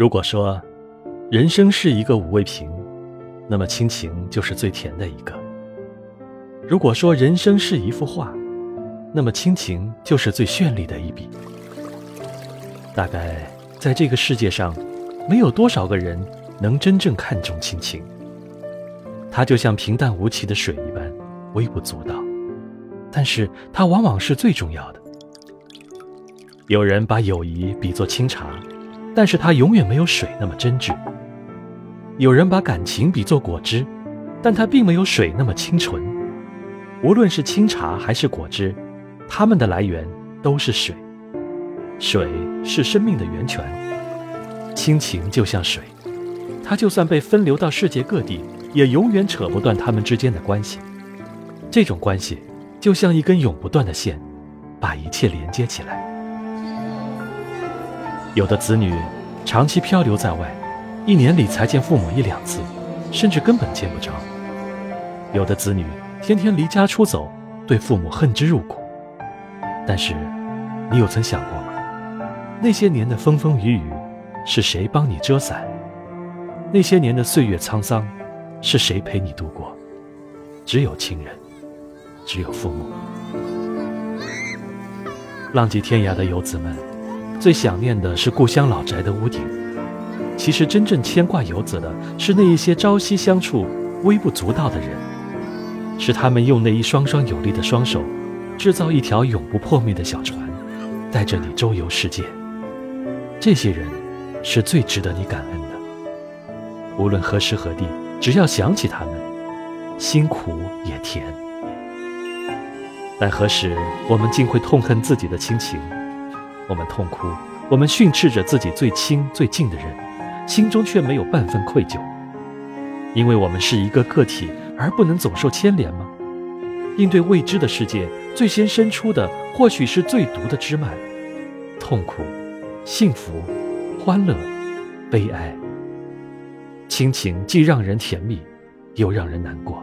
如果说人生是一个五味瓶，那么亲情就是最甜的一个；如果说人生是一幅画，那么亲情就是最绚丽的一笔。大概在这个世界上，没有多少个人能真正看重亲情。它就像平淡无奇的水一般，微不足道，但是它往往是最重要的。有人把友谊比作清茶，但是它永远没有水那么真挚；有人把感情比作果汁，但它并没有水那么清纯。无论是清茶还是果汁，它们的来源都是水。水是生命的源泉，亲情就像水，它就算被分流到世界各地。也永远扯不断他们之间的关系，这种关系就像一根永不断的线，把一切连接起来。有的子女长期漂流在外，一年里才见父母一两次，甚至根本见不着；有的子女天天离家出走，对父母恨之入骨。但是，你有曾想过吗？那些年的风风雨雨，是谁帮你遮伞？那些年的岁月沧桑。是谁陪你度过？只有亲人，只有父母。浪迹天涯的游子们，最想念的是故乡老宅的屋顶。其实，真正牵挂游子的是那一些朝夕相处、微不足道的人，是他们用那一双双有力的双手，制造一条永不破灭的小船，带着你周游世界。这些人，是最值得你感恩的。无论何时何地。只要想起他们，辛苦也甜。但何时我们竟会痛恨自己的亲情？我们痛哭，我们训斥着自己最亲最近的人，心中却没有半分愧疚，因为我们是一个个体，而不能总受牵连吗？应对未知的世界，最先伸出的或许是最毒的枝蔓，痛苦、幸福、欢乐、悲哀。亲情既让人甜蜜，又让人难过。